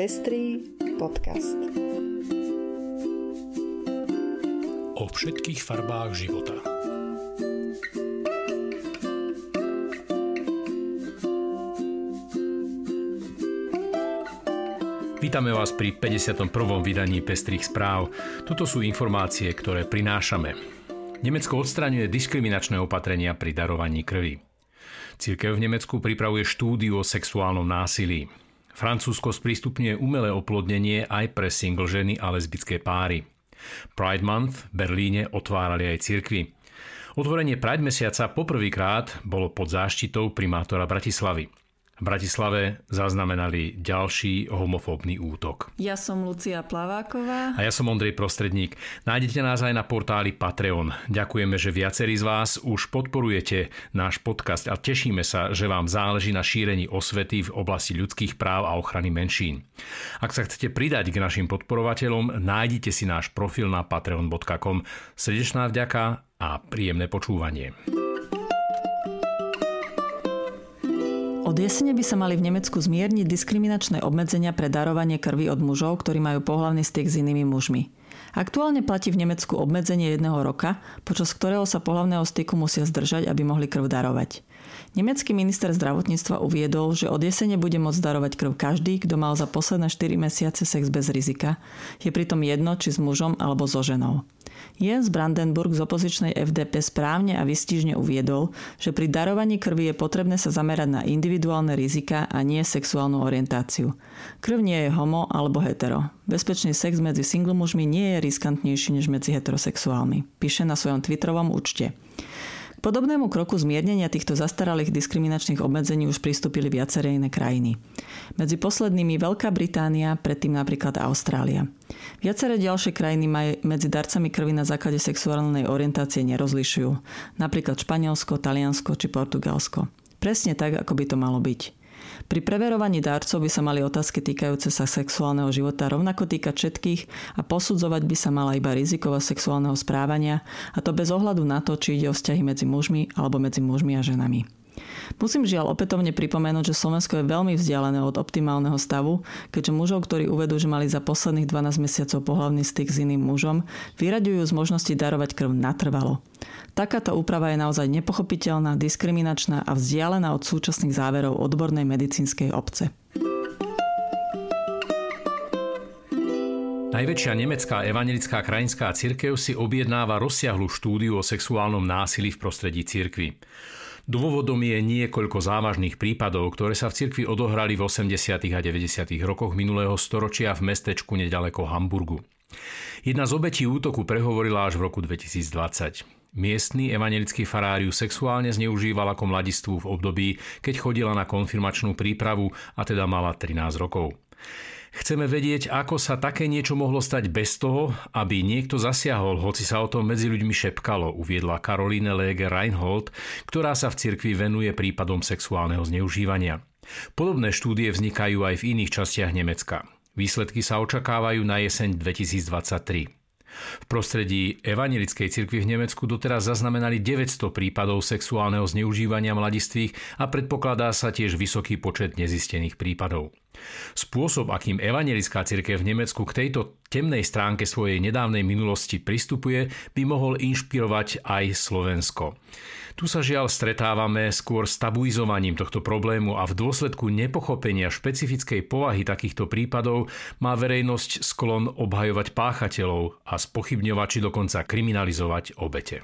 Pestrý podcast. O všetkých farbách života. Vítame vás pri 51. vydaní Pestrých správ. Toto sú informácie, ktoré prinášame. Nemecko odstraňuje diskriminačné opatrenia pri darovaní krvi. Církev v Nemecku pripravuje štúdiu o sexuálnom násilí. Francúzsko sprístupňuje umelé oplodnenie aj pre single ženy a lesbické páry. Pride Month v Berlíne otvárali aj cirkvy. Otvorenie Pride mesiaca poprvýkrát bolo pod záštitou primátora Bratislavy. V Bratislave zaznamenali ďalší homofóbny útok. Ja som Lucia Plaváková. A ja som Ondrej Prostredník. Nájdete nás aj na portáli Patreon. Ďakujeme, že viacerí z vás už podporujete náš podcast a tešíme sa, že vám záleží na šírení osvety v oblasti ľudských práv a ochrany menšín. Ak sa chcete pridať k našim podporovateľom, nájdite si náš profil na patreon.com. Srdečná vďaka a príjemné počúvanie. Od jesene by sa mali v Nemecku zmierniť diskriminačné obmedzenia pre darovanie krvi od mužov, ktorí majú pohlavný styk s inými mužmi. Aktuálne platí v Nemecku obmedzenie jedného roka, počas ktorého sa pohlavného styku musia zdržať, aby mohli krv darovať. Nemecký minister zdravotníctva uviedol, že od jesene bude môcť darovať krv každý, kto mal za posledné 4 mesiace sex bez rizika. Je pritom jedno, či s mužom alebo so ženou. Jens Brandenburg z opozičnej FDP správne a vystížne uviedol, že pri darovaní krvi je potrebné sa zamerať na individuálne rizika a nie sexuálnu orientáciu. Krv nie je homo alebo hetero. Bezpečný sex medzi single mužmi nie je riskantnejší než medzi heterosexuálmi, píše na svojom Twitterovom účte. Podobnému kroku zmiernenia týchto zastaralých diskriminačných obmedzení už pristúpili viaceré iné krajiny. Medzi poslednými Veľká Británia, predtým napríklad Austrália. Viaceré ďalšie krajiny medzi darcami krvi na základe sexuálnej orientácie nerozlišujú. Napríklad Španielsko, Taliansko či Portugalsko. Presne tak, ako by to malo byť. Pri preverovaní dárcov by sa mali otázky týkajúce sa sexuálneho života rovnako týkať všetkých a posudzovať by sa mala iba rizikova sexuálneho správania a to bez ohľadu na to, či ide o vzťahy medzi mužmi alebo medzi mužmi a ženami. Musím žiaľ opätovne pripomenúť, že Slovensko je veľmi vzdialené od optimálneho stavu, keďže mužov, ktorí uvedú, že mali za posledných 12 mesiacov pohlavný styk s iným mužom, vyraďujú z možnosti darovať krv natrvalo. Takáto úprava je naozaj nepochopiteľná, diskriminačná a vzdialená od súčasných záverov odbornej medicínskej obce. Najväčšia nemecká evangelická krajinská cirkev si objednáva rozsiahlu štúdiu o sexuálnom násilí v prostredí cirkvy. Dôvodom je niekoľko závažných prípadov, ktoré sa v cirkvi odohrali v 80. a 90. rokoch minulého storočia v mestečku nedaleko Hamburgu. Jedna z obetí útoku prehovorila až v roku 2020. Miestný evangelický faráriu sexuálne zneužíval ako mladistvu v období, keď chodila na konfirmačnú prípravu a teda mala 13 rokov. Chceme vedieť, ako sa také niečo mohlo stať bez toho, aby niekto zasiahol, hoci sa o tom medzi ľuďmi šepkalo, uviedla Karoline Lege Reinhold, ktorá sa v cirkvi venuje prípadom sexuálneho zneužívania. Podobné štúdie vznikajú aj v iných častiach Nemecka. Výsledky sa očakávajú na jeseň 2023. V prostredí evangelickej cirkvi v Nemecku doteraz zaznamenali 900 prípadov sexuálneho zneužívania mladistvých a predpokladá sa tiež vysoký počet nezistených prípadov. Spôsob, akým evangelická cirkev v Nemecku k tejto temnej stránke svojej nedávnej minulosti pristupuje, by mohol inšpirovať aj Slovensko. Tu sa žiaľ stretávame skôr s tabuizovaním tohto problému a v dôsledku nepochopenia špecifickej povahy takýchto prípadov má verejnosť sklon obhajovať páchateľov a spochybňovať či dokonca kriminalizovať obete.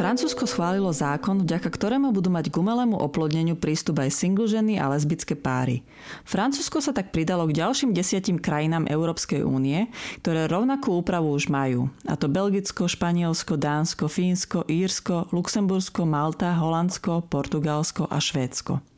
Francúzsko schválilo zákon, vďaka ktorému budú mať k umelému oplodneniu prístup aj single ženy a lesbické páry. Francúzsko sa tak pridalo k ďalším desiatim krajinám Európskej únie, ktoré rovnakú úpravu už majú. A to Belgicko, Španielsko, Dánsko, Fínsko, Írsko, Luxembursko, Malta, Holandsko, Portugalsko a Švédsko.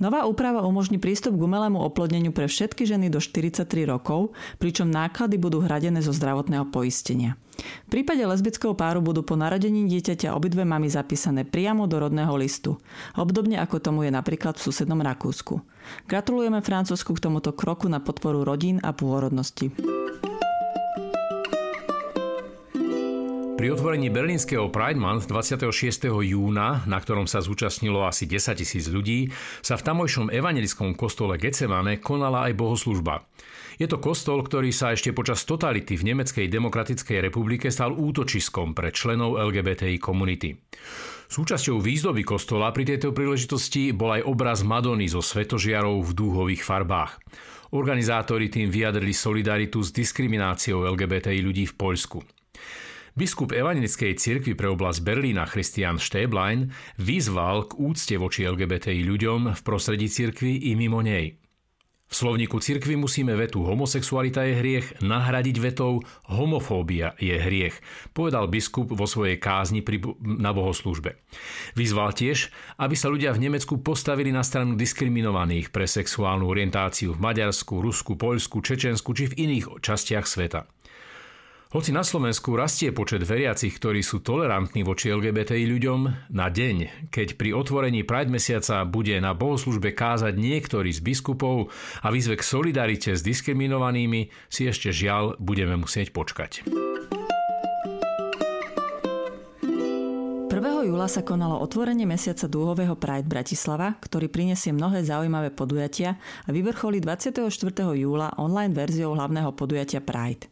Nová úprava umožní prístup k umelému oplodneniu pre všetky ženy do 43 rokov, pričom náklady budú hradené zo zdravotného poistenia. V prípade lesbického páru budú po narodení dieťaťa obidve mamy zapísané priamo do rodného listu, obdobne ako tomu je napríklad v susednom Rakúsku. Gratulujeme Francúzsku k tomuto kroku na podporu rodín a pôrodnosti. Pri otvorení berlínskeho Pride Month 26. júna, na ktorom sa zúčastnilo asi 10 tisíc ľudí, sa v tamojšom evangelickom kostole Getsemane konala aj bohoslužba. Je to kostol, ktorý sa ešte počas totality v Nemeckej demokratickej republike stal útočiskom pre členov LGBTI komunity. Súčasťou výzdoby kostola pri tejto príležitosti bol aj obraz Madony zo svetožiarov v dúhových farbách. Organizátori tým vyjadrili solidaritu s diskrimináciou LGBTI ľudí v Poľsku. Biskup Evangelickej cirkvi pre oblasť Berlína Christian Stäblein vyzval k úcte voči LGBTI ľuďom v prostredí cirkvi i mimo nej. V slovníku cirkvi musíme vetu homosexualita je hriech nahradiť vetou homofóbia je hriech, povedal biskup vo svojej kázni pri, na bohoslužbe. Vyzval tiež, aby sa ľudia v Nemecku postavili na stranu diskriminovaných pre sexuálnu orientáciu v Maďarsku, Rusku, Poľsku, Čečensku či v iných častiach sveta. Hoci na Slovensku rastie počet veriacich, ktorí sú tolerantní voči LGBTI ľuďom, na deň, keď pri otvorení Pride mesiaca bude na bohoslužbe kázať niektorý z biskupov a výzve k solidarite s diskriminovanými, si ešte žiaľ budeme musieť počkať. 1. júla sa konalo otvorenie mesiaca dúhového Pride Bratislava, ktorý prinesie mnohé zaujímavé podujatia a vyvrcholí 24. júla online verziou hlavného podujatia Pride.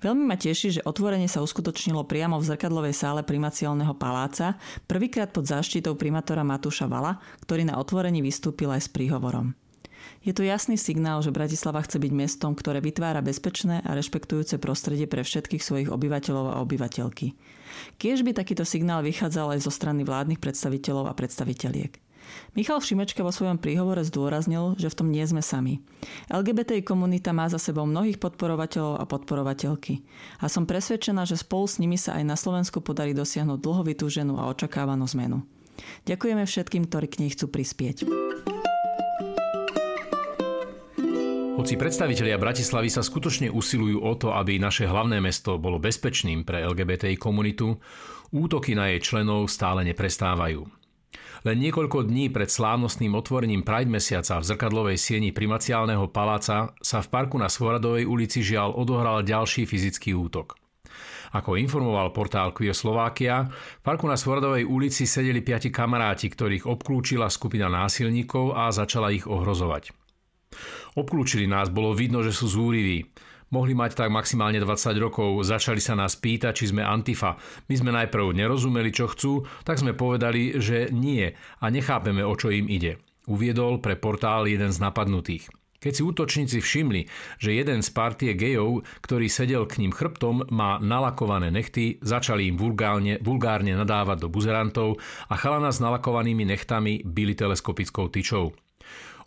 Veľmi ma teší, že otvorenie sa uskutočnilo priamo v zrkadlovej sále primaciálneho paláca, prvýkrát pod záštitou primátora Matúša Vala, ktorý na otvorení vystúpil aj s príhovorom. Je to jasný signál, že Bratislava chce byť mestom, ktoré vytvára bezpečné a rešpektujúce prostredie pre všetkých svojich obyvateľov a obyvateľky. Kiež by takýto signál vychádzal aj zo strany vládnych predstaviteľov a predstaviteľiek. Michal Šimečka vo svojom príhovore zdôraznil, že v tom nie sme sami. LGBTI komunita má za sebou mnohých podporovateľov a podporovateľky. A som presvedčená, že spolu s nimi sa aj na Slovensku podarí dosiahnuť dlho vytúženú a očakávanú zmenu. Ďakujeme všetkým, ktorí k nej chcú prispieť. Hoci predstavitelia Bratislavy sa skutočne usilujú o to, aby naše hlavné mesto bolo bezpečným pre LGBTI komunitu, útoky na jej členov stále neprestávajú. Len niekoľko dní pred slávnostným otvorením Pride mesiaca v zrkadlovej sieni primaciálneho paláca sa v parku na Svoradovej ulici žiaľ odohral ďalší fyzický útok. Ako informoval portál Queer Slovakia, v parku na Svoradovej ulici sedeli piati kamaráti, ktorých obklúčila skupina násilníkov a začala ich ohrozovať. Obklúčili nás, bolo vidno, že sú zúriví. Mohli mať tak maximálne 20 rokov, začali sa nás pýtať, či sme Antifa. My sme najprv nerozumeli, čo chcú, tak sme povedali, že nie a nechápeme, o čo im ide. Uviedol pre portál jeden z napadnutých. Keď si útočníci všimli, že jeden z partie gejov, ktorý sedel k ním chrbtom, má nalakované nechty, začali im vulgárne, vulgárne nadávať do buzerantov a chalana s nalakovanými nechtami byli teleskopickou tyčou.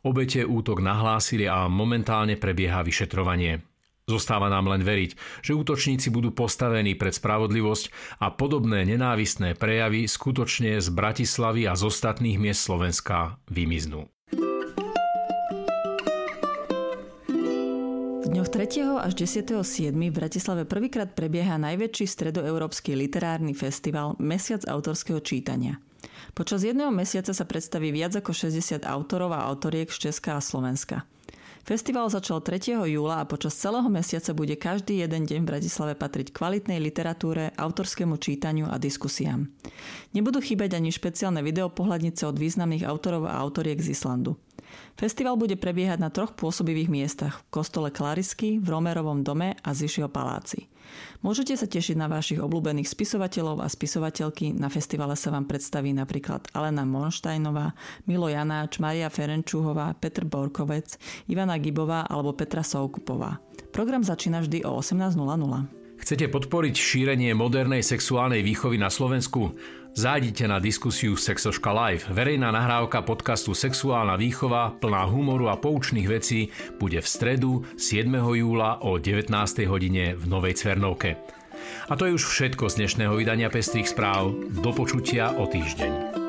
Obete útok nahlásili a momentálne prebieha vyšetrovanie. Zostáva nám len veriť, že útočníci budú postavení pred spravodlivosť a podobné nenávistné prejavy skutočne z Bratislavy a z ostatných miest Slovenska vymiznú. Dňoch 3. až 10.7. v Bratislave prvýkrát prebieha najväčší stredoeurópsky literárny festival Mesiac autorského čítania. Počas jedného mesiaca sa predstaví viac ako 60 autorov a autoriek z Česka a Slovenska. Festival začal 3. júla a počas celého mesiaca bude každý jeden deň v Bratislave patriť kvalitnej literatúre, autorskému čítaniu a diskusiám. Nebudú chýbať ani špeciálne videopohľadnice od významných autorov a autoriek z Islandu. Festival bude prebiehať na troch pôsobivých miestach v kostole Klarisky, v Romerovom dome a Zišio paláci. Môžete sa tešiť na vašich obľúbených spisovateľov a spisovateľky. Na festivale sa vám predstaví napríklad Alena Monštajnová, Milo Janáč, Maria Ferenčúhová, Petr Borkovec, Ivana Gibová alebo Petra Soukupová. Program začína vždy o 18.00. Chcete podporiť šírenie modernej sexuálnej výchovy na Slovensku? Zájdite na diskusiu Sexoška Live. Verejná nahrávka podcastu Sexuálna výchova, plná humoru a poučných vecí, bude v stredu 7. júla o 19. hodine v Novej Cvernovke. A to je už všetko z dnešného vydania Pestrých správ. Do počutia o týždeň.